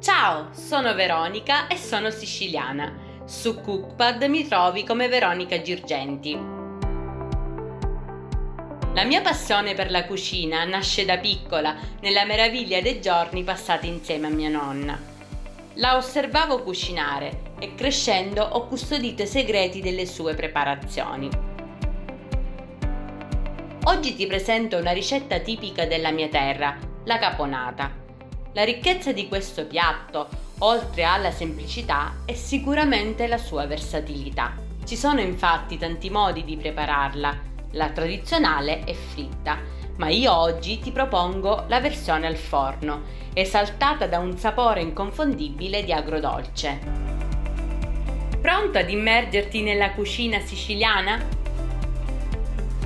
Ciao, sono Veronica e sono siciliana. Su Cookpad mi trovi come Veronica Girgenti. La mia passione per la cucina nasce da piccola, nella meraviglia dei giorni passati insieme a mia nonna. La osservavo cucinare e crescendo ho custodito i segreti delle sue preparazioni. Oggi ti presento una ricetta tipica della mia terra, la caponata. La ricchezza di questo piatto, oltre alla semplicità, è sicuramente la sua versatilità. Ci sono infatti tanti modi di prepararla. La tradizionale è fritta, ma io oggi ti propongo la versione al forno, esaltata da un sapore inconfondibile di agrodolce. Pronto ad immergerti nella cucina siciliana?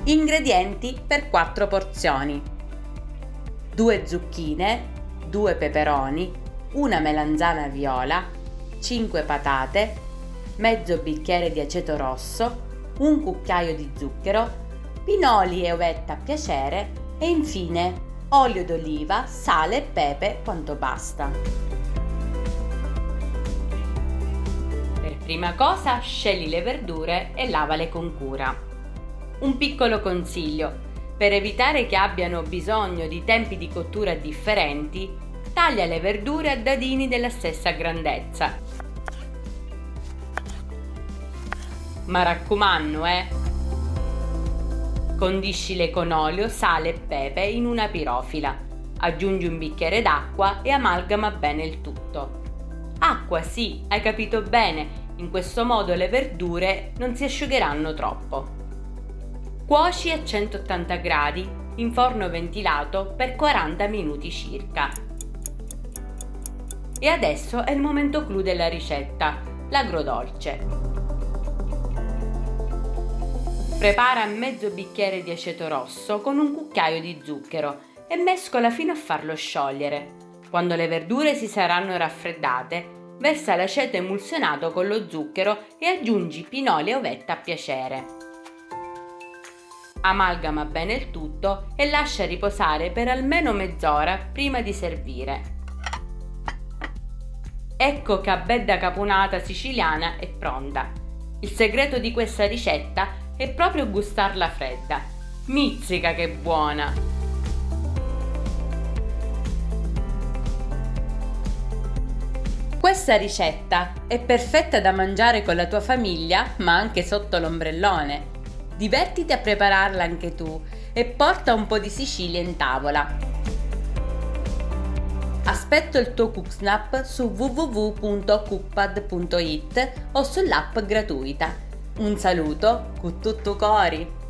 Ingredienti per 4 porzioni. 2 zucchine, 2 peperoni, una melanzana viola, 5 patate, mezzo bicchiere di aceto rosso, un cucchiaio di zucchero, pinoli e ovetta a piacere e infine olio d'oliva, sale e pepe quanto basta. Per prima cosa scegli le verdure e lavale con cura. Un piccolo consiglio, per evitare che abbiano bisogno di tempi di cottura differenti, taglia le verdure a dadini della stessa grandezza. Ma raccomando, eh! Condiscile con olio, sale e pepe in una pirofila. Aggiungi un bicchiere d'acqua e amalgama bene il tutto. Acqua, sì, hai capito bene, in questo modo le verdure non si asciugheranno troppo. Cuoci a 180 gradi in forno ventilato per 40 minuti circa. E adesso è il momento clou della ricetta, l'agrodolce. Prepara mezzo bicchiere di aceto rosso con un cucchiaio di zucchero e mescola fino a farlo sciogliere. Quando le verdure si saranno raffreddate, versa l'aceto emulsionato con lo zucchero e aggiungi pinoli e ovetta a piacere. Amalgama bene il tutto e lascia riposare per almeno mezz'ora prima di servire. Ecco che a bedda caponata siciliana è pronta. Il segreto di questa ricetta è proprio gustarla fredda. Mizzica che buona! Questa ricetta è perfetta da mangiare con la tua famiglia, ma anche sotto l'ombrellone. Divertiti a prepararla anche tu e porta un po' di Sicilia in tavola. Aspetto il tuo Cooksnap su www.cookpad.it o sull'app gratuita. Un saluto, con tutto cori!